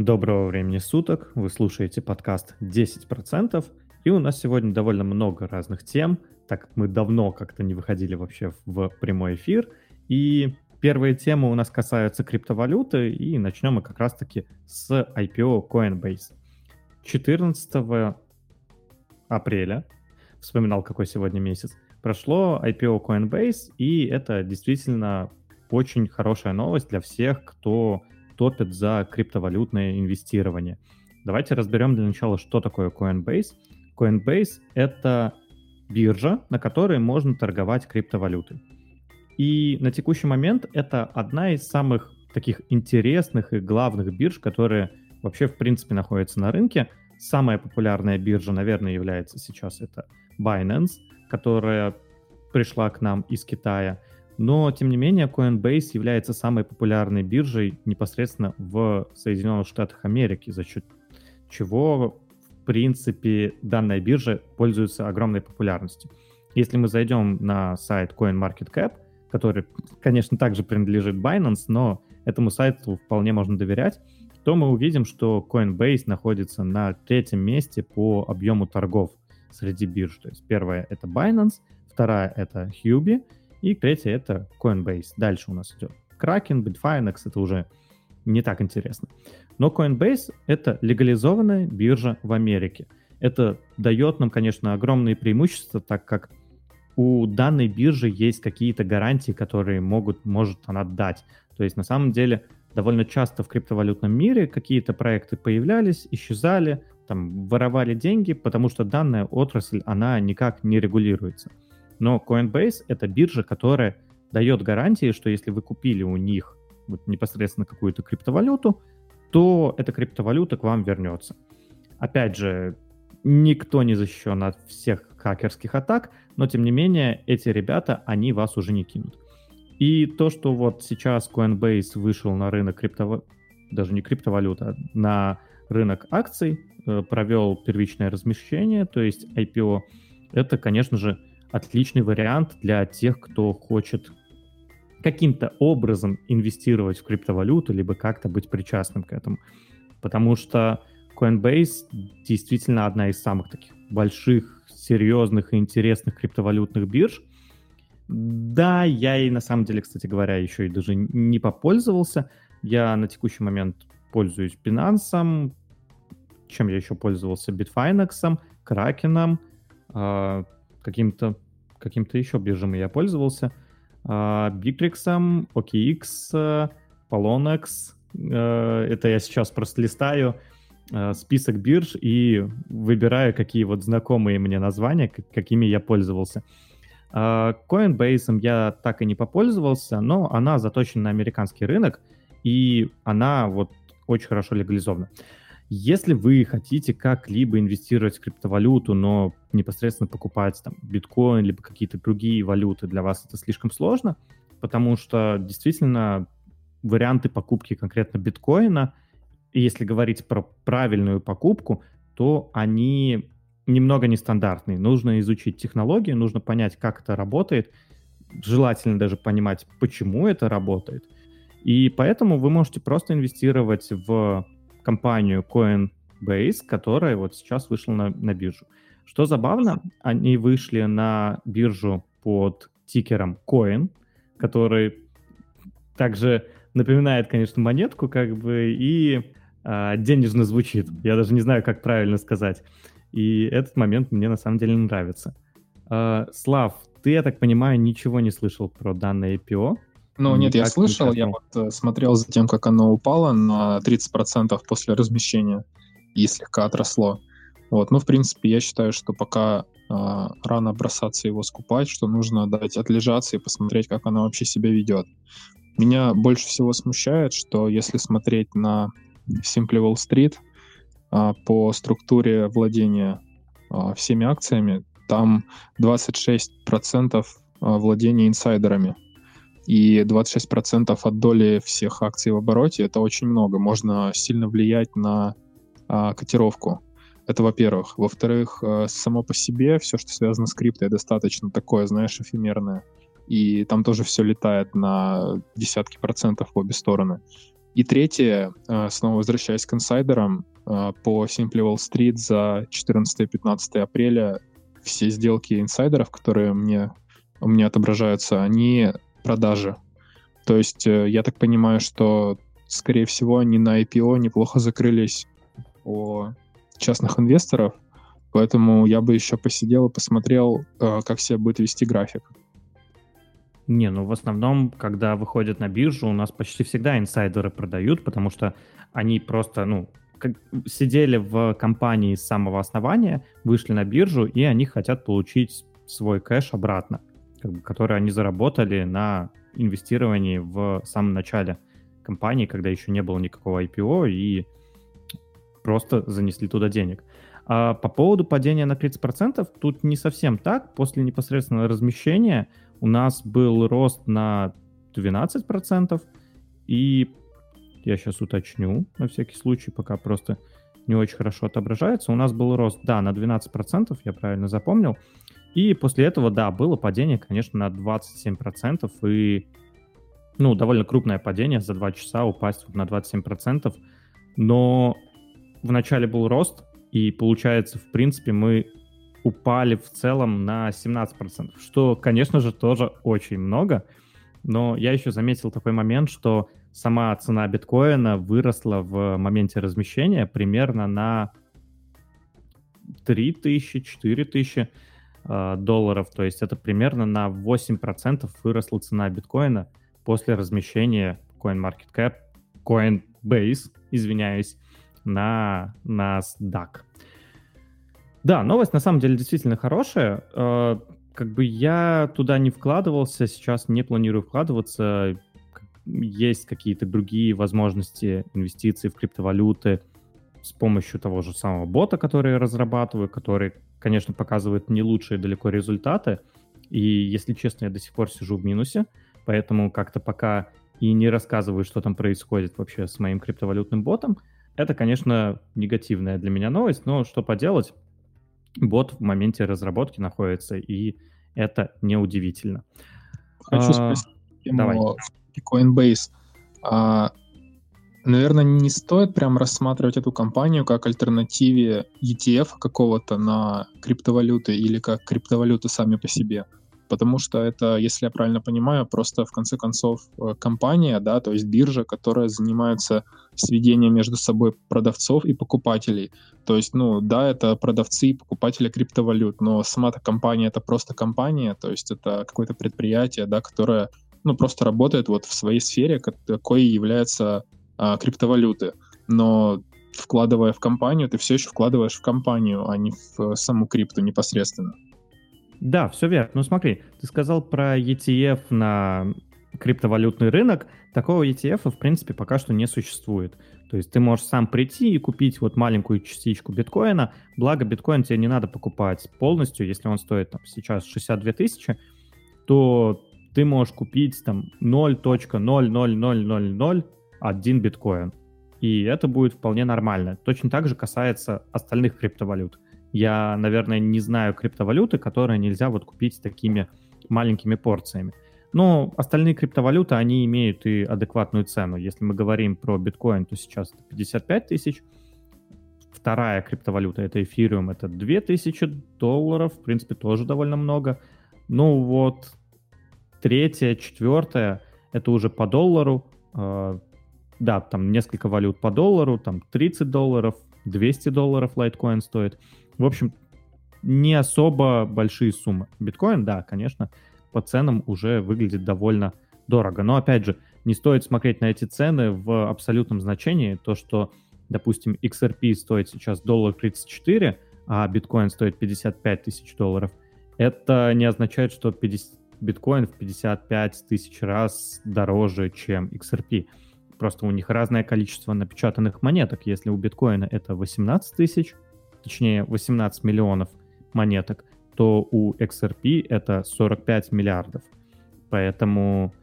Доброго времени суток, вы слушаете подкаст 10%, и у нас сегодня довольно много разных тем, так как мы давно как-то не выходили вообще в прямой эфир, и первые темы у нас касаются криптовалюты, и начнем мы как раз-таки с IPO Coinbase. 14 апреля, вспоминал, какой сегодня месяц, прошло IPO Coinbase, и это действительно очень хорошая новость для всех, кто топит за криптовалютное инвестирование. Давайте разберем для начала, что такое Coinbase. Coinbase — это биржа, на которой можно торговать криптовалютой. И на текущий момент это одна из самых таких интересных и главных бирж, которые вообще в принципе находятся на рынке. Самая популярная биржа, наверное, является сейчас это Binance, которая пришла к нам из Китая. Но, тем не менее, Coinbase является самой популярной биржей непосредственно в Соединенных Штатах Америки, за счет чего, в принципе, данная биржа пользуется огромной популярностью. Если мы зайдем на сайт CoinMarketCap, который, конечно, также принадлежит Binance, но этому сайту вполне можно доверять, то мы увидим, что Coinbase находится на третьем месте по объему торгов среди бирж. То есть первая — это Binance, вторая — это Huobi, и третья — это Coinbase. Дальше у нас идет Kraken, Bitfinex, это уже не так интересно. Но Coinbase — это легализованная биржа в Америке. Это дает нам, конечно, огромные преимущества, так как у данной биржи есть какие-то гарантии, которые могут, может она дать. То есть на самом деле довольно часто в криптовалютном мире какие-то проекты появлялись, исчезали, там воровали деньги, потому что данная отрасль, она никак не регулируется. Но Coinbase — это биржа, которая дает гарантии, что если вы купили у них вот непосредственно какую-то криптовалюту, то эта криптовалюта к вам вернется. Опять же, никто не защищен от всех хакерских атак, но тем не менее эти ребята, они вас уже не кинут. И то, что вот сейчас Coinbase вышел на рынок криптовалют, даже не криптовалюта, а на рынок акций, э, провел первичное размещение, то есть IPO, это, конечно же, отличный вариант для тех, кто хочет каким-то образом инвестировать в криптовалюту, либо как-то быть причастным к этому. Потому что Coinbase действительно одна из самых таких больших, серьезных и интересных криптовалютных бирж. Да, я и на самом деле, кстати говоря, еще и даже не попользовался. Я на текущий момент пользуюсь Binance, чем я еще пользовался, Bitfinex, Kraken, э, каким-то каким-то еще биржами я пользовался. Э, Bittrex, OKX, Polonex. Э, это я сейчас просто листаю э, список бирж и выбираю, какие вот знакомые мне названия, какими я пользовался. Э, Coinbase я так и не попользовался, но она заточена на американский рынок, и она вот очень хорошо легализована. Если вы хотите как-либо инвестировать в криптовалюту, но непосредственно покупать там биткоин, либо какие-то другие валюты, для вас это слишком сложно, потому что действительно варианты покупки конкретно биткоина, если говорить про правильную покупку, то они немного нестандартные. Нужно изучить технологию, нужно понять, как это работает, желательно даже понимать, почему это работает. И поэтому вы можете просто инвестировать в компанию Coinbase, которая вот сейчас вышла на, на биржу. Что забавно, они вышли на биржу под тикером Coin, который также напоминает, конечно, монетку, как бы, и э, денежно звучит. Я даже не знаю, как правильно сказать. И этот момент мне на самом деле нравится. Э, Слав, ты, я так понимаю, ничего не слышал про данное IPO? Ну, нет, я слышал, я вот э, смотрел за тем, как оно упало на 30% после размещения и слегка отросло. Вот, ну, в принципе, я считаю, что пока э, рано бросаться его скупать, что нужно дать отлежаться и посмотреть, как оно вообще себя ведет. Меня больше всего смущает, что если смотреть на Simply Wall Street э, по структуре владения э, всеми акциями, там 26% владения инсайдерами и 26% от доли всех акций в обороте — это очень много. Можно сильно влиять на а, котировку. Это во-первых. Во-вторых, а, само по себе все, что связано с криптой, достаточно такое, знаешь, эфемерное. И там тоже все летает на десятки процентов в обе стороны. И третье, снова возвращаясь к инсайдерам, по Simply Wall Street за 14-15 апреля все сделки инсайдеров, которые мне, у меня отображаются, они продажи. То есть э, я так понимаю, что, скорее всего, они на IPO неплохо закрылись у частных инвесторов, поэтому я бы еще посидел и посмотрел, э, как себя будет вести график. Не, ну в основном, когда выходят на биржу, у нас почти всегда инсайдеры продают, потому что они просто, ну, как, сидели в компании с самого основания, вышли на биржу, и они хотят получить свой кэш обратно, как бы, который они заработали на инвестировании в самом начале компании, когда еще не было никакого IPO, и просто занесли туда денег. А по поводу падения на 30%, тут не совсем так. После непосредственного размещения у нас был рост на 12%, и я сейчас уточню на всякий случай, пока просто не очень хорошо отображается. У нас был рост, да, на 12%, я правильно запомнил. И после этого, да, было падение, конечно, на 27%, и, ну, довольно крупное падение за 2 часа упасть на 27%, но вначале был рост, и получается, в принципе, мы упали в целом на 17%, что, конечно же, тоже очень много, но я еще заметил такой момент, что сама цена биткоина выросла в моменте размещения примерно на 3000, 4000 э, долларов, то есть это примерно на 8% выросла цена биткоина после размещения CoinMarketCap, Coinbase, извиняюсь, на NASDAQ. Да, новость на самом деле действительно хорошая. Э, как бы я туда не вкладывался, сейчас не планирую вкладываться. Есть какие-то другие возможности инвестиций в криптовалюты с помощью того же самого бота, который я разрабатываю, который, конечно, показывает не лучшие далеко результаты. И, если честно, я до сих пор сижу в минусе, поэтому как-то пока и не рассказываю, что там происходит вообще с моим криптовалютным ботом. Это, конечно, негативная для меня новость, но что поделать, бот в моменте разработки находится, и это неудивительно. Хочу а, спросить давай. Coinbase. А, наверное, не стоит прям рассматривать эту компанию как альтернативе ETF какого-то на криптовалюты или как криптовалюты сами по себе потому что это, если я правильно понимаю, просто в конце концов э, компания, да, то есть биржа, которая занимается сведением между собой продавцов и покупателей. То есть, ну, да, это продавцы и покупатели криптовалют, но сама-то компания это просто компания, то есть это какое-то предприятие, да, которое, ну, просто работает вот в своей сфере, какой является а, криптовалюты. Но вкладывая в компанию, ты все еще вкладываешь в компанию, а не в саму крипту непосредственно. Да, все верно. Ну смотри, ты сказал про ETF на криптовалютный рынок. Такого ETF, в принципе, пока что не существует. То есть ты можешь сам прийти и купить вот маленькую частичку биткоина. Благо, биткоин тебе не надо покупать полностью. Если он стоит там, сейчас 62 тысячи, то ты можешь купить там 0.00001 биткоин. И это будет вполне нормально. Точно так же касается остальных криптовалют. Я, наверное, не знаю криптовалюты, которые нельзя вот купить такими маленькими порциями. Но остальные криптовалюты, они имеют и адекватную цену. Если мы говорим про биткоин, то сейчас это 55 тысяч. Вторая криптовалюта, это эфириум, это 2000 долларов. В принципе, тоже довольно много. Ну вот, третья, четвертая, это уже по доллару. Да, там несколько валют по доллару, там 30 долларов, 200 долларов лайткоин стоит. В общем, не особо большие суммы. Биткоин, да, конечно, по ценам уже выглядит довольно дорого. Но, опять же, не стоит смотреть на эти цены в абсолютном значении. То, что, допустим, XRP стоит сейчас доллар 34, а биткоин стоит 55 тысяч долларов, это не означает, что 50, биткоин в 55 тысяч раз дороже, чем XRP. Просто у них разное количество напечатанных монеток. Если у биткоина это 18 тысяч, точнее 18 миллионов монеток, то у XRP это 45 миллиардов. Поэтому,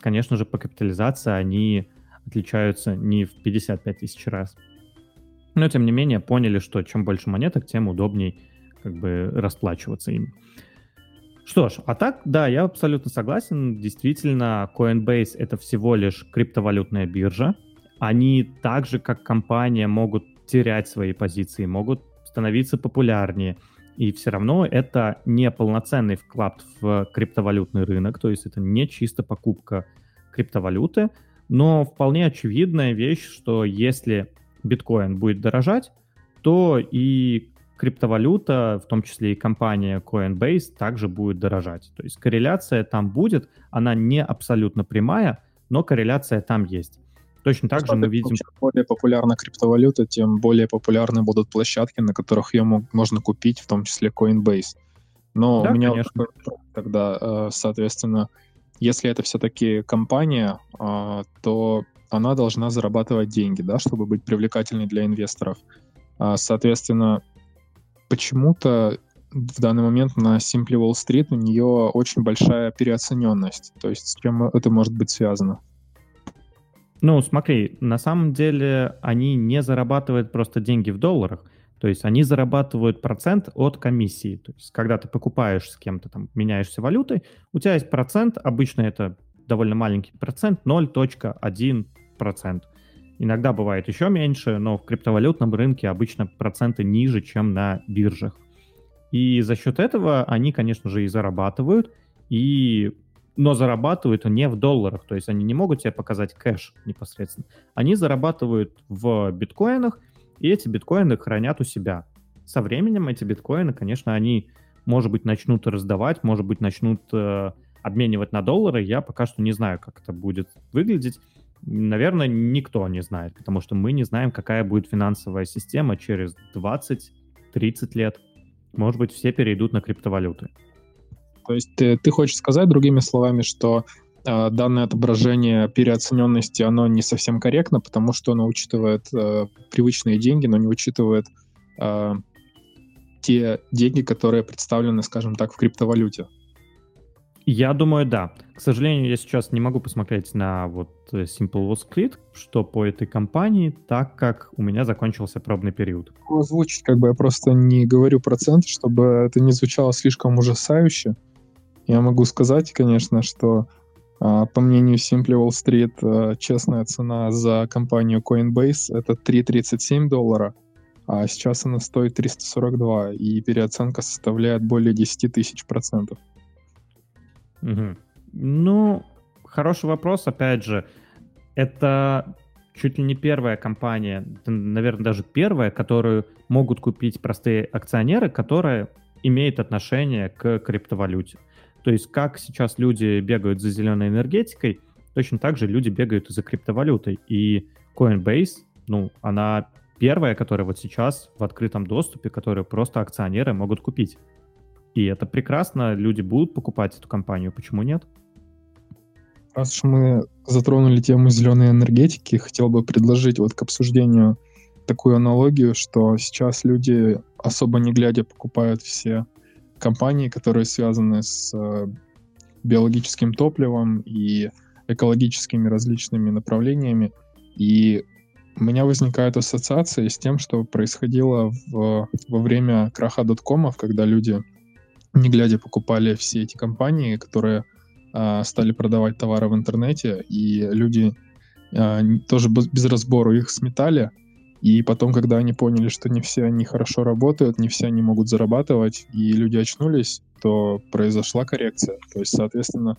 конечно же, по капитализации они отличаются не в 55 тысяч раз. Но, тем не менее, поняли, что чем больше монеток, тем удобней как бы расплачиваться ими. Что ж, а так, да, я абсолютно согласен. Действительно, Coinbase — это всего лишь криптовалютная биржа. они так же, как компания, могут терять свои позиции, могут становиться популярнее. И все равно это не полноценный вклад в криптовалютный рынок, то есть это не чисто покупка криптовалюты, но вполне очевидная вещь, что если биткоин будет дорожать, то и криптовалюта, в том числе и компания Coinbase, также будет дорожать. То есть корреляция там будет, она не абсолютно прямая, но корреляция там есть. Точно так же мы видим... Чем более популярна криптовалюта, тем более популярны будут площадки, на которых ее можно купить, в том числе Coinbase. Но да, у меня конечно. тогда, э, соответственно, если это все-таки компания, э, то она должна зарабатывать деньги, да, чтобы быть привлекательной для инвесторов. А, соответственно, почему-то в данный момент на Simply Wall Street у нее очень большая переоцененность. То есть с чем это может быть связано? Ну, смотри, на самом деле они не зарабатывают просто деньги в долларах, то есть они зарабатывают процент от комиссии. То есть когда ты покупаешь с кем-то, там, меняешься валютой, у тебя есть процент, обычно это довольно маленький процент, 0.1%. Иногда бывает еще меньше, но в криптовалютном рынке обычно проценты ниже, чем на биржах. И за счет этого они, конечно же, и зарабатывают, и но зарабатывают не в долларах, то есть они не могут тебе показать кэш непосредственно. Они зарабатывают в биткоинах, и эти биткоины хранят у себя. Со временем эти биткоины, конечно, они, может быть, начнут раздавать, может быть, начнут э, обменивать на доллары. Я пока что не знаю, как это будет выглядеть. Наверное, никто не знает, потому что мы не знаем, какая будет финансовая система через 20-30 лет. Может быть, все перейдут на криптовалюты. То есть ты, ты хочешь сказать другими словами, что э, данное отображение переоцененности, оно не совсем корректно, потому что оно учитывает э, привычные деньги, но не учитывает э, те деньги, которые представлены, скажем так, в криптовалюте. Я думаю, да. К сожалению, я сейчас не могу посмотреть на вот э, Simple Wall Street, что по этой компании, так как у меня закончился пробный период. Звучит, как бы я просто не говорю проценты, чтобы это не звучало слишком ужасающе. Я могу сказать, конечно, что а, по мнению Simply Wall Street, а, честная цена за компанию Coinbase — это 3,37 доллара, а сейчас она стоит 342, и переоценка составляет более 10 тысяч процентов. Угу. Ну, хороший вопрос, опять же. Это чуть ли не первая компания, наверное, даже первая, которую могут купить простые акционеры, которая имеет отношение к криптовалюте. То есть как сейчас люди бегают за зеленой энергетикой, точно так же люди бегают и за криптовалютой. И Coinbase, ну, она первая, которая вот сейчас в открытом доступе, которую просто акционеры могут купить. И это прекрасно, люди будут покупать эту компанию, почему нет? Раз уж мы затронули тему зеленой энергетики, хотел бы предложить вот к обсуждению такую аналогию, что сейчас люди особо не глядя покупают все компании, которые связаны с э, биологическим топливом и экологическими различными направлениями. И у меня возникает ассоциация с тем, что происходило в, во время краха доткомов, когда люди, не глядя, покупали все эти компании, которые э, стали продавать товары в интернете, и люди э, тоже без разбору их сметали, и потом, когда они поняли, что не все они хорошо работают, не все они могут зарабатывать, и люди очнулись, то произошла коррекция. То есть, соответственно,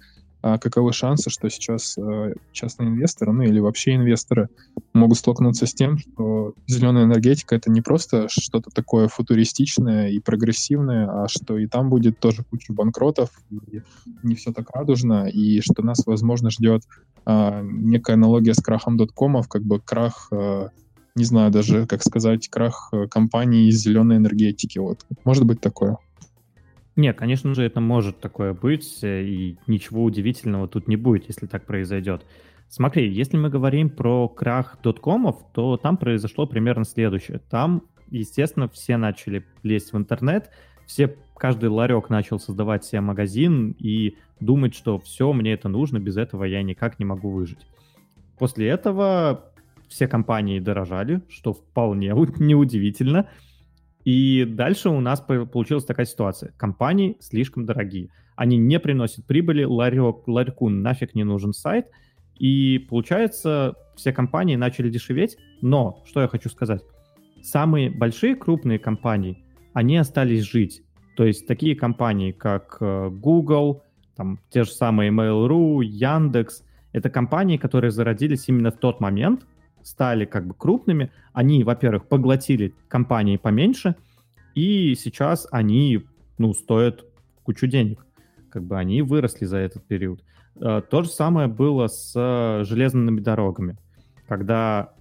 каковы шансы, что сейчас э, частные инвесторы, ну или вообще инвесторы могут столкнуться с тем, что зеленая энергетика это не просто что-то такое футуристичное и прогрессивное, а что и там будет тоже куча банкротов, и не все так радужно, и что нас, возможно, ждет а, некая аналогия с крахом доткомов, как бы крах а, не знаю даже, как сказать, крах э, компании из зеленой энергетики. Вот. Может быть такое? Не, конечно же, это может такое быть, э, и ничего удивительного тут не будет, если так произойдет. Смотри, если мы говорим про крах доткомов, то там произошло примерно следующее. Там, естественно, все начали лезть в интернет, все, каждый ларек начал создавать себе магазин и думать, что все, мне это нужно, без этого я никак не могу выжить. После этого все компании дорожали, что вполне неудивительно. И дальше у нас получилась такая ситуация. Компании слишком дорогие. Они не приносят прибыли, ларек, ларьку нафиг не нужен сайт, И получается, все компании начали дешеветь, но, что я хочу сказать, самые большие крупные компании, они остались жить. То есть такие компании, как э, Google, там, те же самые Mail.ru, Яндекс, это компании, которые зародились именно в тот момент, стали как бы крупными. Они, во-первых, поглотили компании поменьше, и сейчас они, ну, стоят кучу денег. Как бы они выросли за этот период. Э, то же самое было с э, железными дорогами. Когда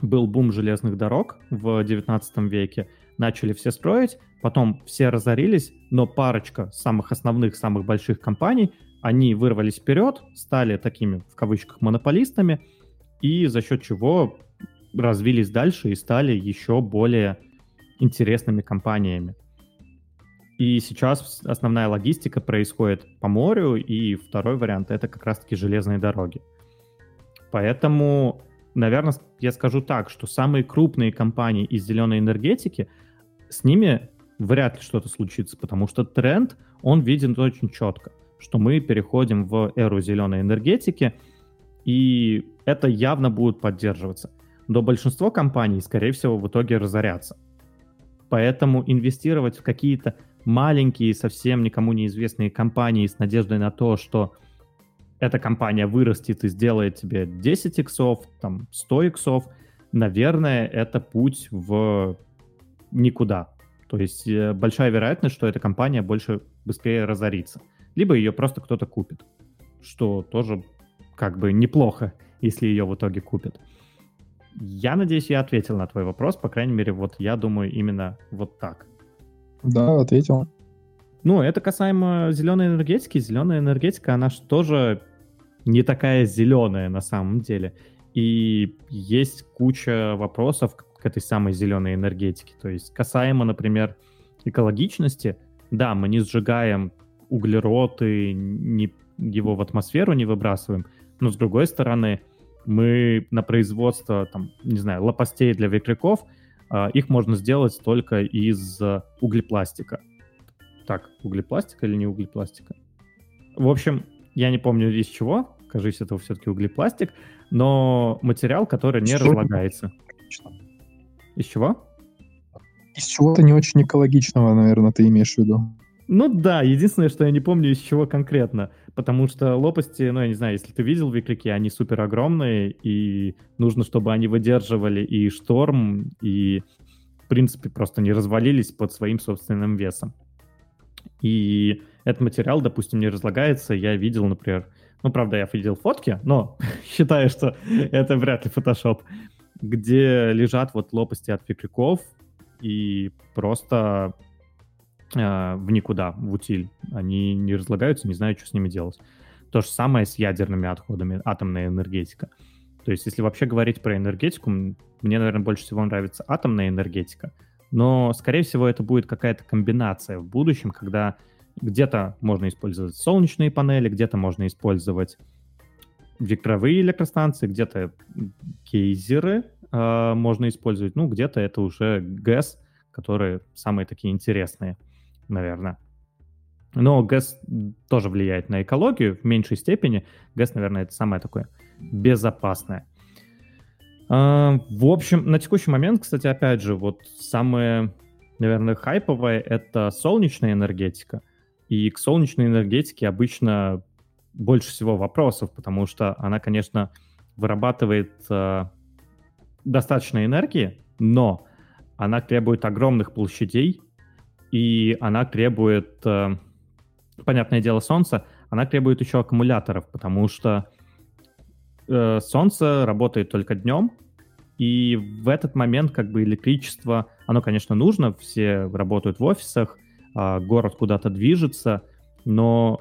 был бум железных дорог в 19 веке, начали все строить, потом все разорились, но парочка самых основных, самых больших компаний, они вырвались вперед, стали такими, в кавычках, монополистами, и за счет чего развились дальше и стали еще более интересными компаниями. И сейчас основная логистика происходит по морю, и второй вариант — это как раз-таки железные дороги. Поэтому, наверное, я скажу так, что самые крупные компании из зеленой энергетики, с ними вряд ли что-то случится, потому что тренд, он виден очень четко, что мы переходим в эру зеленой энергетики, и это явно будет поддерживаться. Но большинство компаний, скорее всего, в итоге разорятся. Поэтому инвестировать в какие-то маленькие, совсем никому неизвестные компании с надеждой на то, что эта компания вырастет и сделает тебе 10 иксов, там 100 иксов, наверное, это путь в никуда. То есть э, большая вероятность, что эта компания больше быстрее разорится. Либо ее просто кто-то купит, что тоже как бы неплохо, если ее в итоге купят. Я надеюсь, я ответил на твой вопрос. По крайней мере, вот я думаю именно вот так. Да, ответил. Ну, это касаемо зеленой энергетики. Зеленая энергетика, она же тоже не такая зеленая на самом деле. И есть куча вопросов к этой самой зеленой энергетике. То есть касаемо, например, экологичности, да, мы не сжигаем углерод и не, его в атмосферу не выбрасываем, но с другой стороны, мы на производство, там, не знаю, лопастей для ветряков — а, их можно сделать только из углепластика. Так, углепластика или не углепластика? В общем, я не помню из чего, кажется, это все-таки углепластик, но материал, который не разлагается. Из чего? Из чего-то не очень экологичного, наверное, ты имеешь в виду. Ну да, единственное, что я не помню, из чего конкретно. Потому что лопасти, ну я не знаю, если ты видел викрики, они супер огромные, и нужно, чтобы они выдерживали и шторм, и в принципе просто не развалились под своим собственным весом. И этот материал, допустим, не разлагается. Я видел, например, ну, правда, я видел фотки, но считаю, что это вряд ли фотошоп, где лежат вот лопасти от викриков, и просто в никуда, в утиль. Они не разлагаются, не знаю, что с ними делать. То же самое с ядерными отходами, атомная энергетика. То есть, если вообще говорить про энергетику, мне, наверное, больше всего нравится атомная энергетика, но, скорее всего, это будет какая-то комбинация в будущем, когда где-то можно использовать солнечные панели, где-то можно использовать ветровые электростанции, где-то гейзеры э, можно использовать, ну, где-то это уже ГЭС, которые самые такие интересные наверное. Но ГЭС тоже влияет на экологию в меньшей степени. ГЭС, наверное, это самое такое безопасное. А, в общем, на текущий момент, кстати, опять же, вот самое, наверное, хайповое — это солнечная энергетика. И к солнечной энергетике обычно больше всего вопросов, потому что она, конечно, вырабатывает э, достаточно энергии, но она требует огромных площадей, и она требует, э, понятное дело, Солнца, она требует еще аккумуляторов, потому что э, Солнце работает только днем, и в этот момент как бы электричество, оно, конечно, нужно, все работают в офисах, э, город куда-то движется, но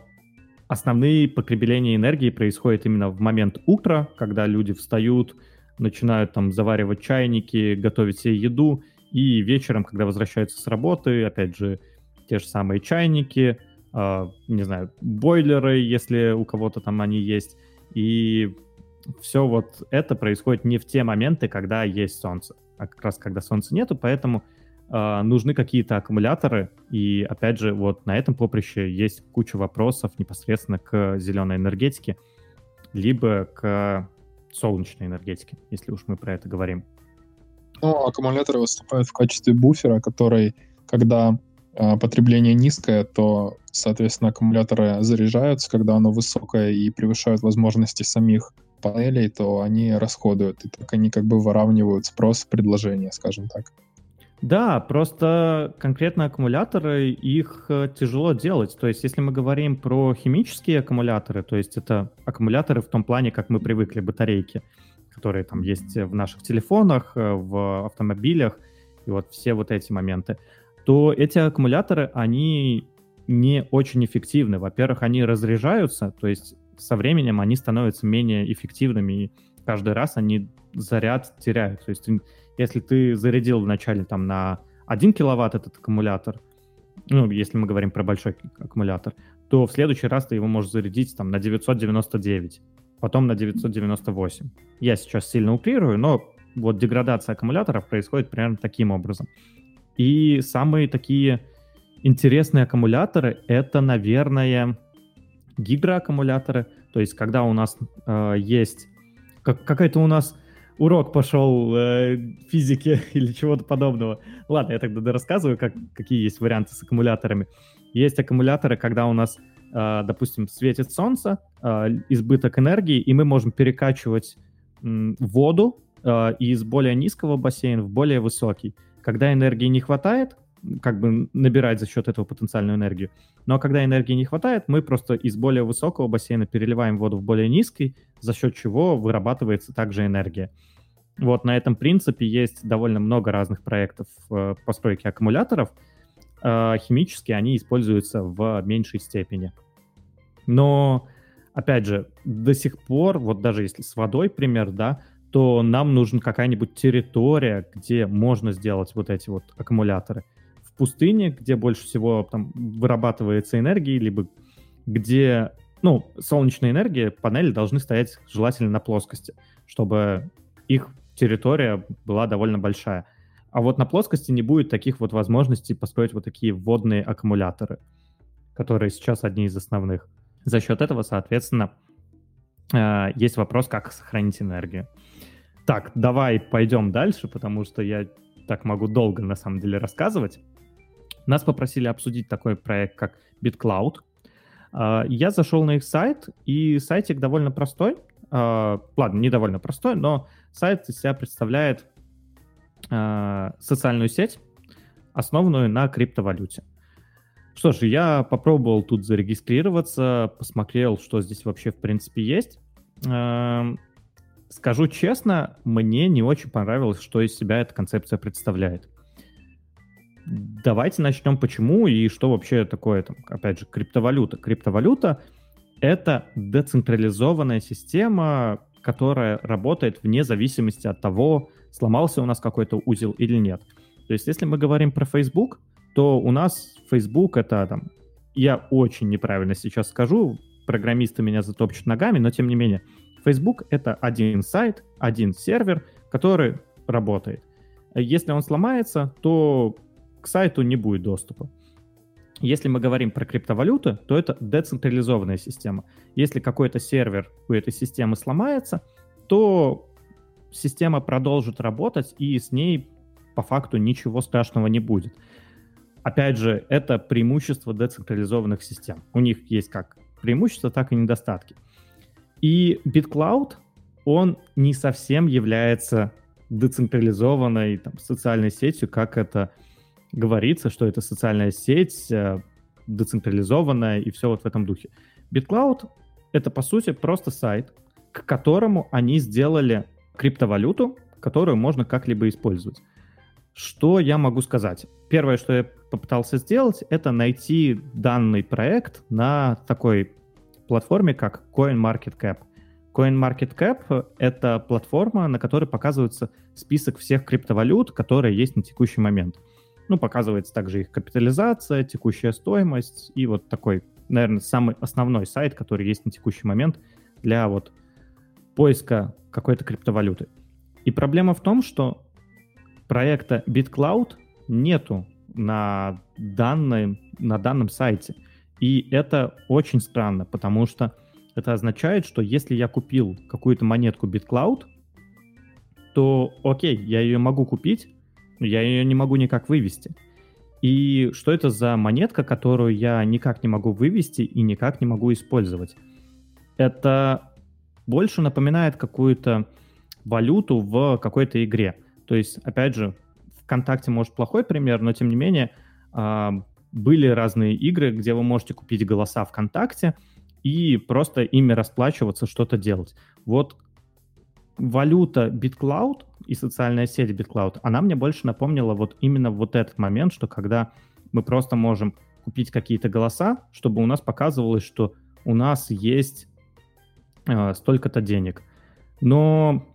основные потребления энергии происходят именно в момент утра, когда люди встают, начинают там заваривать чайники, готовить себе еду, и вечером, когда возвращаются с работы, опять же, те же самые чайники, э, не знаю, бойлеры, если у кого-то там они есть. И все вот это происходит не в те моменты, когда есть солнце, а как раз когда солнца нету, поэтому э, нужны какие-то аккумуляторы. И опять же, вот на этом поприще есть куча вопросов непосредственно к зеленой энергетике. либо к солнечной энергетике, если уж мы про это говорим. Ну, аккумуляторы выступают в качестве буфера, который, когда э, потребление низкое, то, соответственно, аккумуляторы заряжаются, когда оно высокое и превышают возможности самих панелей, то они расходуют, и так они как бы выравнивают спрос предложение, скажем так. Да, просто конкретно аккумуляторы, их э, тяжело делать. То есть, если мы говорим про химические аккумуляторы, то есть это аккумуляторы в том плане, как мы привыкли, батарейки, которые там есть в наших телефонах, э, в автомобилях, и вот все вот эти моменты, то эти аккумуляторы, они не очень эффективны. Во-первых, они разряжаются, то есть со временем они становятся менее эффективными, и каждый раз они заряд теряют. То есть если ты зарядил вначале там на 1 киловатт этот аккумулятор, ну, если мы говорим про большой аккумулятор, то в следующий раз ты его можешь зарядить там на 999, потом на 998. Я сейчас сильно утрирую, но вот деградация аккумуляторов происходит примерно таким образом. И самые такие интересные аккумуляторы — это, наверное, гидроаккумуляторы. То есть когда у нас э, есть... Как, какая-то у нас урок пошел э, физики или чего-то подобного. Ладно, я тогда рассказываю, как, какие есть варианты с аккумуляторами. Есть аккумуляторы, когда у нас, допустим, светит солнце, э, избыток энергии, и мы можем перекачивать э, воду э, из более низкого бассейна в более высокий. Когда энергии не хватает, как бы набирать за счет этого потенциальную энергию. Но когда энергии не хватает, мы просто из более высокого бассейна переливаем воду в более низкий, за счет чего вырабатывается также энергия. Вот на этом принципе есть довольно много разных проектов э, постройки аккумуляторов. Э, химические они используются в меньшей степени. Но, опять же, до сих пор, вот даже если с водой пример, да, то нам нужна какая-нибудь территория, где можно сделать вот эти вот аккумуляторы пустыне, где больше всего там вырабатывается энергии, либо где, ну, солнечная энергия, панели должны стоять желательно на плоскости, чтобы их территория была довольно большая. А вот на плоскости не будет таких вот возможностей построить вот такие водные аккумуляторы, которые сейчас одни из основных. За счет этого, соответственно, э, есть вопрос, как сохранить энергию. Так, давай пойдем дальше, потому что я так могу долго на самом деле рассказывать. Нас попросили обсудить такой проект, как BitCloud. А, я зашел на их сайт, и сайтик довольно простой. А, ладно, не довольно простой, но сайт из себя представляет а, социальную сеть, основанную на криптовалюте. Что ж, я попробовал тут зарегистрироваться, посмотрел, что здесь вообще в принципе есть. Скажу честно, мне не очень понравилось, что из себя эта концепция представляет. Давайте начнем почему и что вообще такое, там, опять же, криптовалюта. Криптовалюта — это децентрализованная система, которая работает вне зависимости от того, сломался у нас какой-то узел или нет. То есть если мы говорим про Facebook, то у нас Facebook — это там... Я очень неправильно сейчас скажу, программисты меня затопчут ногами, но тем не менее. Facebook — это один сайт, один сервер, который работает. Если он сломается, то к сайту не будет доступа. Если мы говорим про криптовалюты, то это децентрализованная система. Если какой-то сервер у этой системы сломается, то система продолжит работать, и с ней по факту ничего страшного не будет. Опять же, это преимущество децентрализованных систем. У них есть как преимущества, так и недостатки. И BitCloud, он не совсем является децентрализованной там, социальной сетью, как это говорится, что это социальная сеть, э, децентрализованная и все вот в этом духе. BitCloud — это, по сути, просто сайт, к которому они сделали криптовалюту, которую можно как-либо использовать. Что я могу сказать? Первое, что я попытался сделать, это найти данный проект на такой платформе, как CoinMarketCap. CoinMarketCap — это платформа, на которой показывается список всех криптовалют, которые есть на текущий момент. Ну, показывается также их капитализация, текущая стоимость и вот такой, наверное, самый основной сайт, который есть на текущий момент для вот поиска какой-то криптовалюты. И проблема в том, что проекта BitCloud нету на, данной, на данном сайте. И это очень странно, потому что Это означает, что если я купил какую-то монетку BitCloud, то окей, я ее могу купить, я ее не могу никак вывести. И что это за монетка, которую я никак не могу вывести и никак не могу использовать? Это больше напоминает какую-то валюту в какой-то игре. То есть, опять же, ВКонтакте, может, плохой пример, но тем не менее, а, были разные игры, где вы можете купить голоса ВКонтакте и просто ими расплачиваться, что-то делать. Вот валюта BitCloud и социальная сеть BitCloud, она мне больше напомнила вот именно вот этот момент, что когда мы просто можем купить какие-то голоса, чтобы у нас показывалось, что у нас есть э, столько-то денег. Но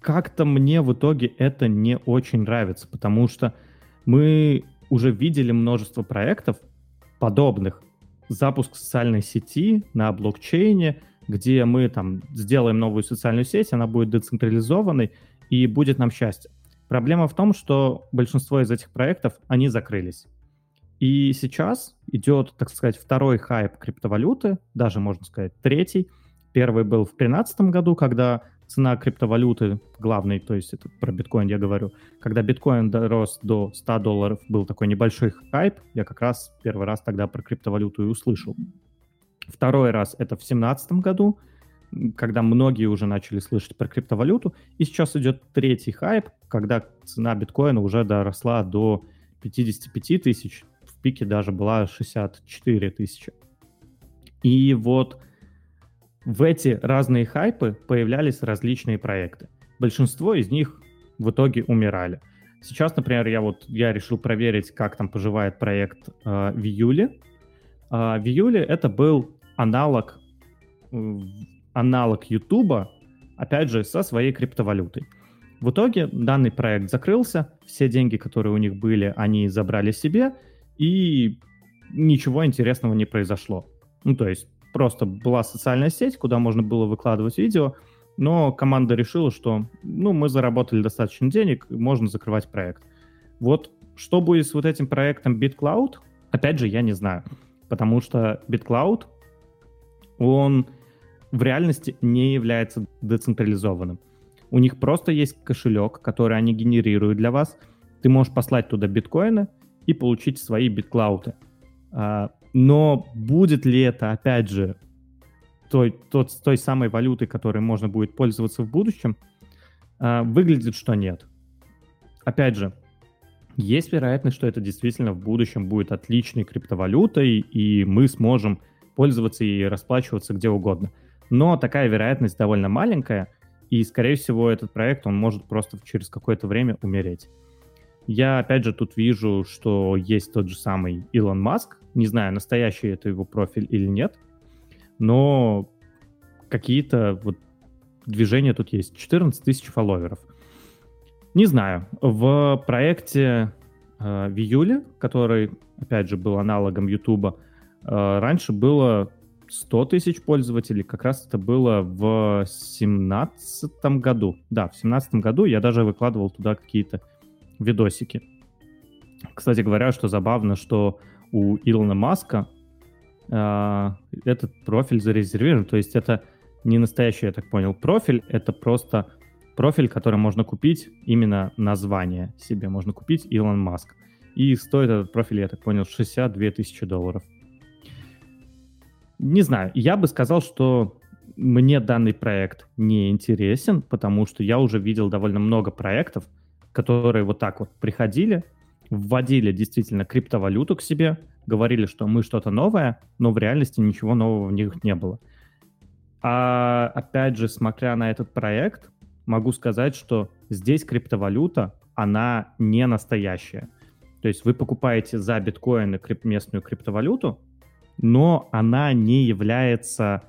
как-то мне в итоге это не очень нравится, потому что мы уже видели множество проектов подобных. Запуск социальной сети на блокчейне, где мы там сделаем новую социальную сеть, она будет децентрализованной и будет нам счастье. Проблема в том, что большинство из этих проектов, они закрылись. И сейчас идет, так сказать, второй хайп криптовалюты, даже, можно сказать, третий. Первый был в 2013 году, когда цена криптовалюты главной, то есть это про биткоин я говорю, когда биткоин дорос до 100 долларов, был такой небольшой хайп, я как раз первый раз тогда про криптовалюту и услышал. Второй раз это в 2017 году, когда многие уже начали слышать про криптовалюту, и сейчас идет третий хайп, когда цена биткоина уже доросла до 55 тысяч, в пике даже была 64 тысячи. И вот в эти разные хайпы появлялись различные проекты. Большинство из них в итоге умирали. Сейчас, например, я вот я решил проверить, как там поживает проект э, в июле. Э, в июле это был аналог э, аналог YouTube, опять же, со своей криптовалютой. В итоге данный проект закрылся, все деньги, которые у них были, они забрали себе, и ничего интересного не произошло. Ну, то есть просто была социальная сеть, куда можно было выкладывать видео, но команда решила, что ну, мы заработали достаточно денег, можно закрывать проект. Вот что будет с вот этим проектом BitCloud, опять же, я не знаю, потому что BitCloud, он в реальности не является децентрализованным. У них просто есть кошелек, который они генерируют для вас. Ты можешь послать туда биткоины и получить свои BitCloud. Но будет ли это, опять же, той, тот, той самой валютой, которой можно будет пользоваться в будущем, а, выглядит, что нет. Опять же, есть вероятность, что это действительно в будущем будет отличной криптовалютой, и мы сможем пользоваться и расплачиваться где угодно. Но такая вероятность довольно маленькая, и, скорее всего, этот проект, он может просто через какое-то время умереть. Я, опять же, тут вижу, что есть тот же самый Илон Маск. Не знаю, настоящий это его профиль или нет, но какие-то вот движения тут есть. 14 тысяч фолловеров. Не знаю. В проекте э, в июле, который, опять же, был аналогом Ютуба, э, раньше было 100 тысяч пользователей. Как раз это было в 2017 году. Да, в 2017 году я даже выкладывал туда какие-то видосики. Кстати говоря, что забавно, что у Илона Маска э, этот профиль зарезервирован, то есть это не настоящий, я так понял, профиль, это просто профиль, который можно купить, именно название себе можно купить Илон Маск. И стоит этот профиль, я так понял, 62 тысячи долларов. Не знаю, я бы сказал, что мне данный проект не интересен, потому что я уже видел довольно много проектов, которые вот так вот приходили, вводили действительно криптовалюту к себе, говорили, что мы что-то новое, но в реальности ничего нового в них не было. А опять же, смотря на этот проект, могу сказать, что здесь криптовалюта, она не настоящая. То есть вы покупаете за биткоины крип- местную криптовалюту, но она не является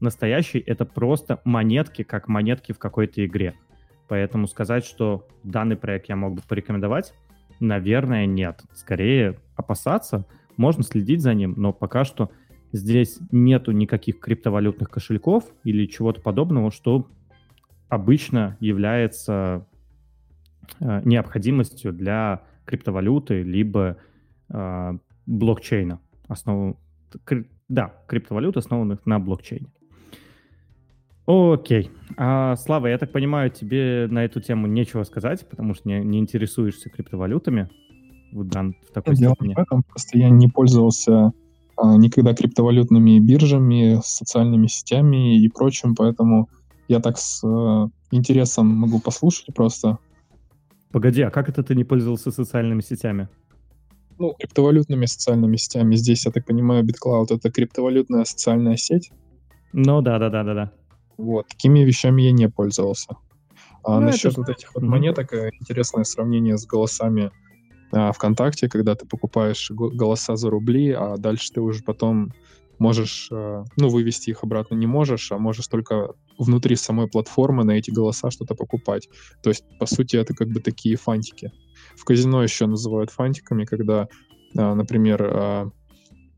настоящей, это просто монетки, как монетки в какой-то игре. Поэтому сказать, что данный проект я мог бы порекомендовать, наверное, нет. Скорее опасаться, можно следить за ним, но пока что здесь нету никаких криптовалютных кошельков или чего-то подобного, что обычно является э, необходимостью для криптовалюты либо э, блокчейна. Основу Да, криптовалют, основанных на блокчейне. Окей. А, Слава, я так понимаю, тебе на эту тему нечего сказать, потому что не, не интересуешься криптовалютами в, дан, в такой Дело степени. в этом, просто я не пользовался а, никогда криптовалютными биржами, социальными сетями и прочим, поэтому я так с а, интересом могу послушать просто. Погоди, а как это ты не пользовался социальными сетями? Ну, криптовалютными социальными сетями. Здесь, я так понимаю, BitCloud — это криптовалютная социальная сеть. Ну да, да, да, да, да. Вот, такими вещами я не пользовался. А Ну, насчет это- вот этих вот Мгм. монеток, э, интересное сравнение с голосами а, ВКонтакте, когда ты покупаешь го- голоса за рубли, а дальше ты уже потом можешь, э, ну, вывести их обратно не можешь, а можешь только внутри самой платформы на эти голоса что-то покупать. То есть, по сути, это как бы такие фантики. В казино еще называют фантиками, когда, а, например, а,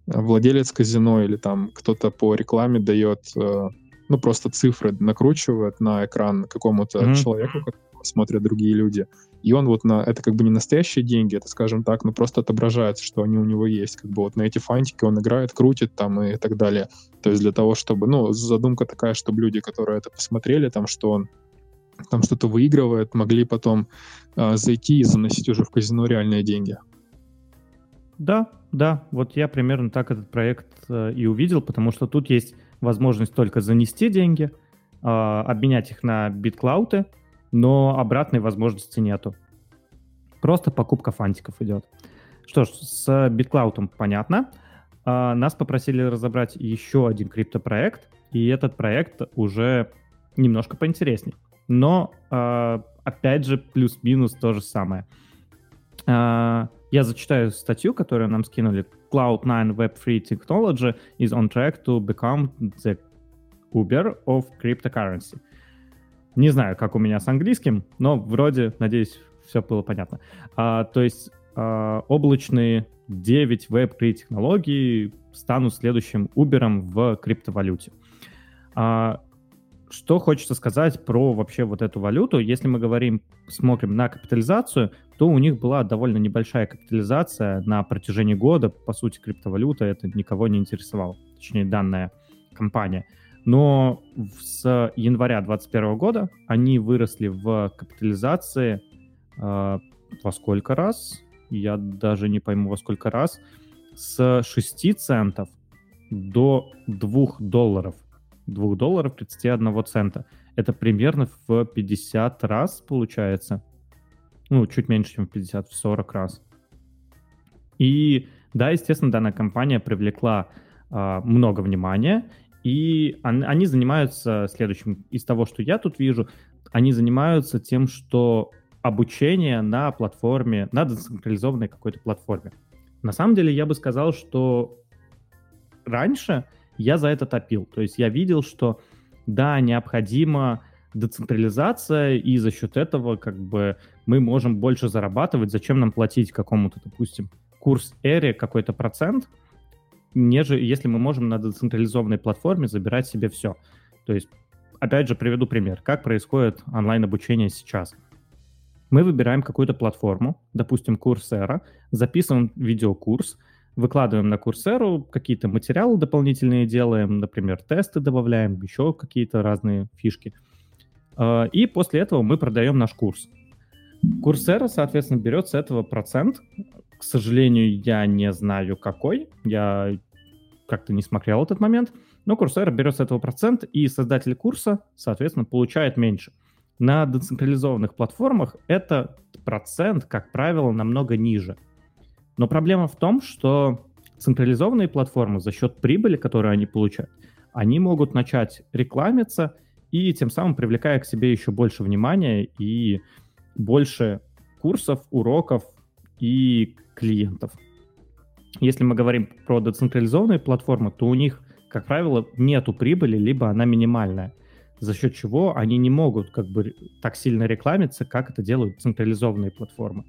владелец казино или там кто-то по рекламе дает, э, ну, просто цифры накручивает на экран какому-то Мгм. человеку, смотрят другие люди. И он вот на... Это как бы не настоящие деньги, это, скажем так, ну, просто отображается, что они у него есть. Как бы вот на эти фантики он играет, крутит там и так далее. То есть для того, чтобы... Ну, задумка такая, чтобы люди, которые это посмотрели, там, что он там что-то выигрывает, могли потом а, зайти и заносить уже в казино реальные деньги. Да, да, вот я примерно так этот проект э, и увидел, потому что тут есть возможность только занести деньги, э, обменять их на битклауты, но обратной возможности нету. Просто покупка фантиков идет. Что ж, с битклаутом понятно. А, нас попросили разобрать еще один криптопроект, и этот проект уже немножко поинтересней. Но, а, опять же, плюс-минус то же самое. А, я зачитаю статью, которую нам скинули. Cloud9 Web3 Technology is on track to become the Uber of cryptocurrency. Не знаю, как у меня с английским, но вроде, надеюсь, все было понятно. А, то есть а, облачные 9 Web3 технологий станут следующим Uber в криптовалюте. А, что хочется сказать про вообще вот эту валюту? Если мы говорим, смотрим на капитализацию, то у них была довольно небольшая капитализация на протяжении года. По сути, криптовалюта это никого не интересовало, точнее, данная компания. Но с января 2021 года они выросли в капитализации э, во сколько раз? Я даже не пойму, во сколько раз. С 6 центов до 2 долларов. 2 долларов 31 цента. Это примерно в 50 раз получается. Ну, чуть меньше, чем в 50, в 40 раз. И да, естественно, данная компания привлекла а, много внимания, и он- они занимаются следующим. Из того, что я тут вижу, они занимаются тем, что обучение на платформе, на децентрализованной какой-то платформе. На самом деле, я бы сказал, что раньше я за это топил. То есть я видел, что да, необходима децентрализация, и за счет этого как бы мы можем больше зарабатывать. Зачем нам платить какому-то, допустим, курс эре какой-то процент, нежели если мы можем на децентрализованной платформе забирать себе все. То есть, опять же, приведу пример. Как происходит онлайн-обучение сейчас? Мы выбираем какую-то платформу, допустим, Coursera, записываем видеокурс, выкладываем на Coursera, какие-то материалы дополнительные делаем, например, тесты добавляем, еще какие-то разные фишки. Э, И после этого мы продаем наш курс. Coursera, соответственно, берет с этого процент. К сожалению, я не знаю какой. Я как-то не смотрел этот момент. Но Coursera берет с этого процент, и создатель курса, соответственно, получает меньше. На децентрализованных платформах это процент, как правило, намного ниже. Но проблема в том, что централизованные платформы за счет прибыли, которую они получают, они могут начать рекламиться и тем самым привлекая к себе еще больше внимания и больше курсов, уроков и клиентов. Если мы говорим про децентрализованные платформы, то у них, как правило, нету прибыли, либо она минимальная, за счет чего они не могут как бы так сильно рекламиться, как это делают централизованные платформы.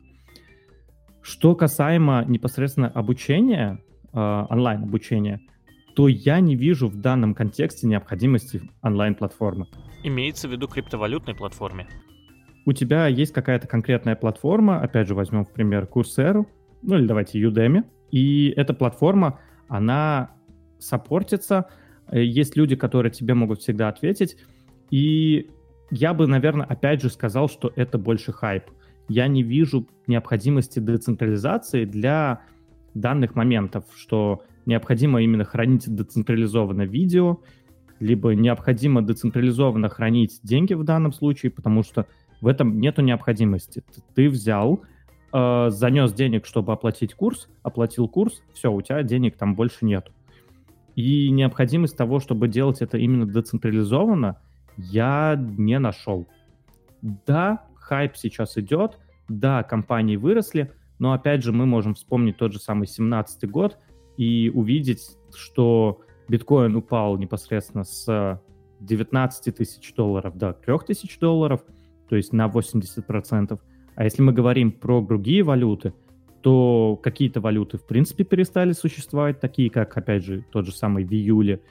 Что касаемо непосредственно обучения, э, онлайн-обучения, то я не вижу в данном контексте необходимости онлайн-платформы. Имеется в виду криптовалютной платформе. У тебя есть какая-то конкретная платформа, опять же, возьмем в пример Coursera, ну или давайте Udemy, и эта платформа, она саппортится, э, есть люди, которые тебе могут всегда ответить, и я бы, наверное, опять же сказал, что это больше хайп. Я не вижу необходимости децентрализации для данных моментов, что необходимо именно хранить децентрализованное видео, либо необходимо децентрализованно хранить деньги в данном случае, потому что в этом нету необходимости. Ты взял, э, занес денег, чтобы оплатить курс, оплатил курс, все, у тебя денег там больше нету. И необходимость того, чтобы делать это именно децентрализованно, я не нашел. Да, хайп сейчас идет, да, компании выросли, но опять же мы можем вспомнить тот же самый 17 год и увидеть, что биткоин упал непосредственно с 19 тысяч долларов до 3 тысяч долларов, то есть на 80%. А если мы говорим про другие валюты, то какие-то валюты в принципе перестали существовать, такие как, опять же, тот же самый в июле.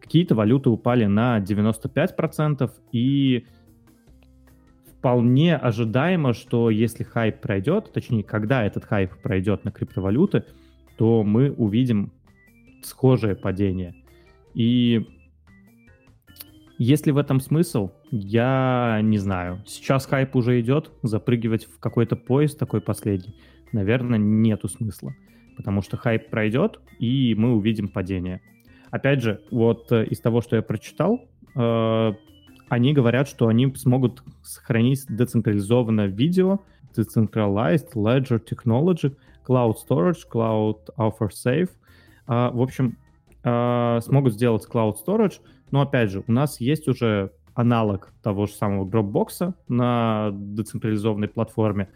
Какие-то валюты упали на 95%, и вполне ожидаемо, что если хайп пройдет, точнее, когда этот хайп пройдет на криптовалюты, то мы увидим схожее падение. И есть ли в этом смысл? Я не знаю. Сейчас хайп уже идет, запрыгивать в какой-то поезд такой последний, наверное, нету смысла. Потому что хайп пройдет, и мы увидим падение. Опять же, вот э, из того, что я прочитал, э, они говорят, что они смогут сохранить децентрализованное видео, decentralized ledger technology, cloud storage, cloud offer safe. Э, в общем, э, смогут сделать cloud storage, но опять же, у нас есть уже аналог того же самого Dropbox на децентрализованной платформе.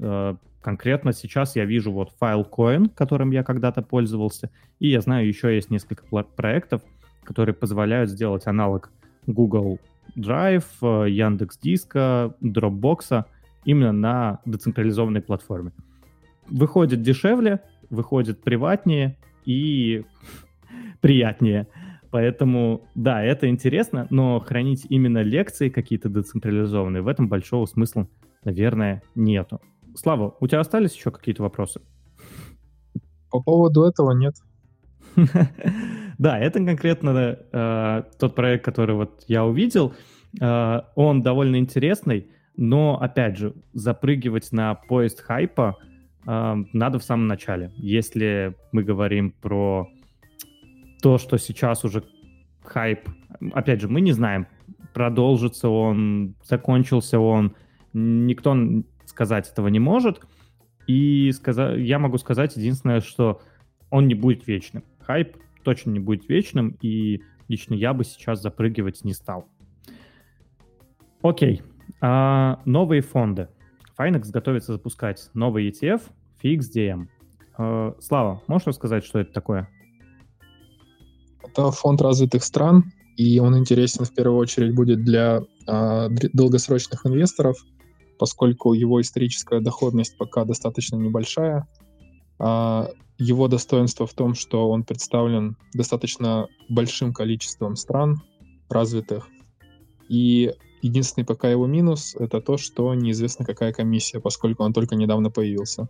Э, конкретно сейчас я вижу вот Filecoin, которым я когда-то пользовался, и я знаю, еще есть несколько проектов, которые позволяют сделать аналог Google Drive, э, Яндекс Диска, Dropbox именно на децентрализованной платформе. Выходит дешевле, выходит приватнее и приятнее. Поэтому, да, это интересно, но хранить именно лекции какие-то децентрализованные, в этом большого смысла, наверное, нету. Слава, у тебя остались еще какие-то вопросы? По поводу этого нет. Да, это конкретно э, тот проект, который вот я увидел. Э, он довольно интересный, но, опять же, запрыгивать на поезд хайпа э, надо в самом начале. Если мы говорим про то, что сейчас уже хайп, опять же, мы не знаем, продолжится он, закончился он, никто сказать этого не может. И сказать, я могу сказать единственное, что он не будет вечным. Хайп точно не будет вечным, и лично я бы сейчас запрыгивать не стал. Окей. А, новые фонды. Finex готовится запускать новый ETF FXDM. А, Слава, можешь рассказать, что это такое? Это фонд развитых стран, и он интересен в первую очередь будет для э, долгосрочных инвесторов, поскольку его историческая доходность пока достаточно небольшая. Э, его достоинство в том, что он представлен достаточно большим количеством стран развитых. И единственный пока его минус — это то, что неизвестно, какая комиссия, поскольку он только недавно появился.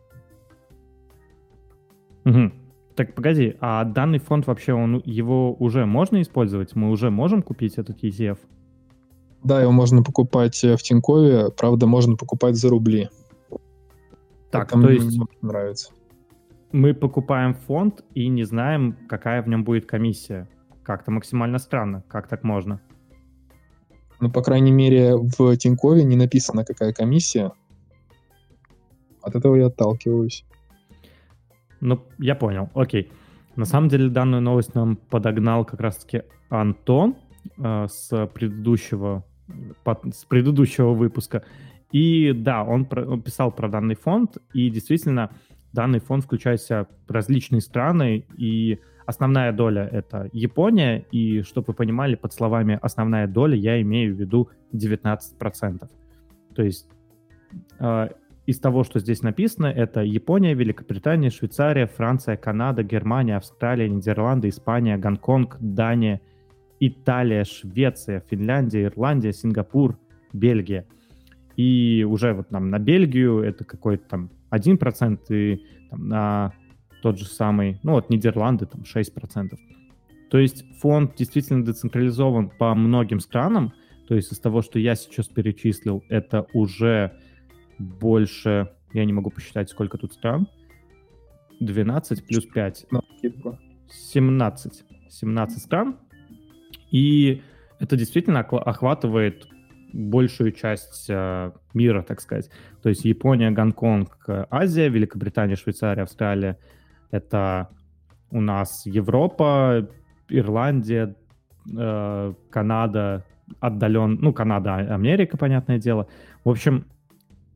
Угу. Так, погоди, а данный фонд вообще, он, его уже можно использовать? Мы уже можем купить этот ETF? Да, его можно покупать э, в Тинькове, правда, можно покупать за рубли. Так, Это то есть... Мне нравится. Мы покупаем фонд и не знаем, какая в нем будет комиссия. Как-то максимально странно. Как так можно? Ну, по крайней мере, в Тинькове не написано, какая комиссия. От этого я отталкиваюсь. Ну, я понял, окей. На самом деле данную новость нам подогнал как раз-таки Антон э, с предыдущего под, с предыдущего выпуска. И да, он, про, он писал про данный фонд, и действительно данный фонд включает в себя различные страны, и основная доля — это Япония, и чтобы вы понимали, под словами «основная доля» я имею в виду 19%. То есть э, из того, что здесь написано, это Япония, Великобритания, Швейцария, Франция, Канада, Германия, Австралия, Нидерланды, Испания, Гонконг, Дания, Италия, Швеция, Финляндия, Ирландия, Сингапур, Бельгия. И уже вот нам на Бельгию это какой-то там 1%, и там, на тот же самый, ну вот Нидерланды там 6%. То есть фонд действительно децентрализован по многим странам. То есть из того, что я сейчас перечислил, это уже больше, я не могу посчитать, сколько тут стран. 12 плюс 5. 17. 17 стран. И это действительно охватывает большую часть э, мира, так сказать. То есть Япония, Гонконг, Азия, Великобритания, Швейцария, Австралия. Это у нас Европа, Ирландия, э, Канада, отдален, ну, Канада, Америка, понятное дело. В общем,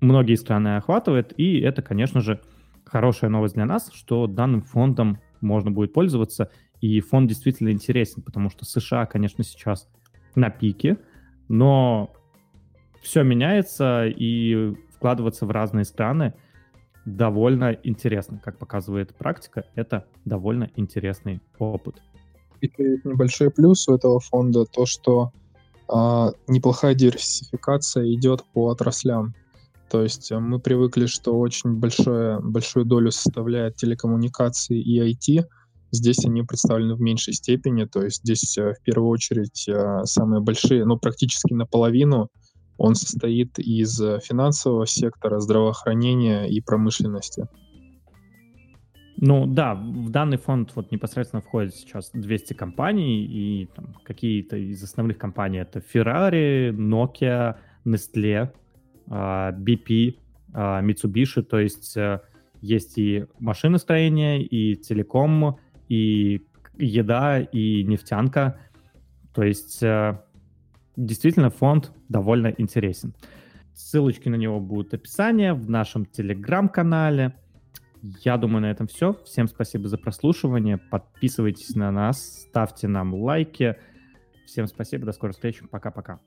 многие страны охватывает, и это, конечно же, хорошая новость для нас, что данным фондом можно будет пользоваться, и фонд действительно интересен, потому что США, конечно, сейчас на пике, но все меняется, и вкладываться в разные страны довольно интересно. Как показывает практика, это довольно интересный опыт. И небольшой плюс у этого фонда то, что э, неплохая диверсификация идет по отраслям. То есть э, мы привыкли, что очень большое, большую долю составляет телекоммуникации и IT. Здесь они представлены в меньшей степени. То есть здесь э, в первую очередь э, самые большие, ну практически наполовину он состоит из финансового сектора, здравоохранения и промышленности. Ну да, в данный фонд вот непосредственно входит сейчас 200 компаний, и там, какие-то из основных компаний это Ferrari, Nokia, Nestle, BP, а, Mitsubishi, то есть э, есть и машиностроение, и телеком, и еда, и нефтянка. То есть э, действительно фонд довольно интересен. Ссылочки на него будут в описании, в нашем телеграм-канале. Я думаю, на этом все. Всем спасибо за прослушивание. Подписывайтесь на нас, ставьте нам лайки. Всем спасибо, до скорой встречи. Пока-пока.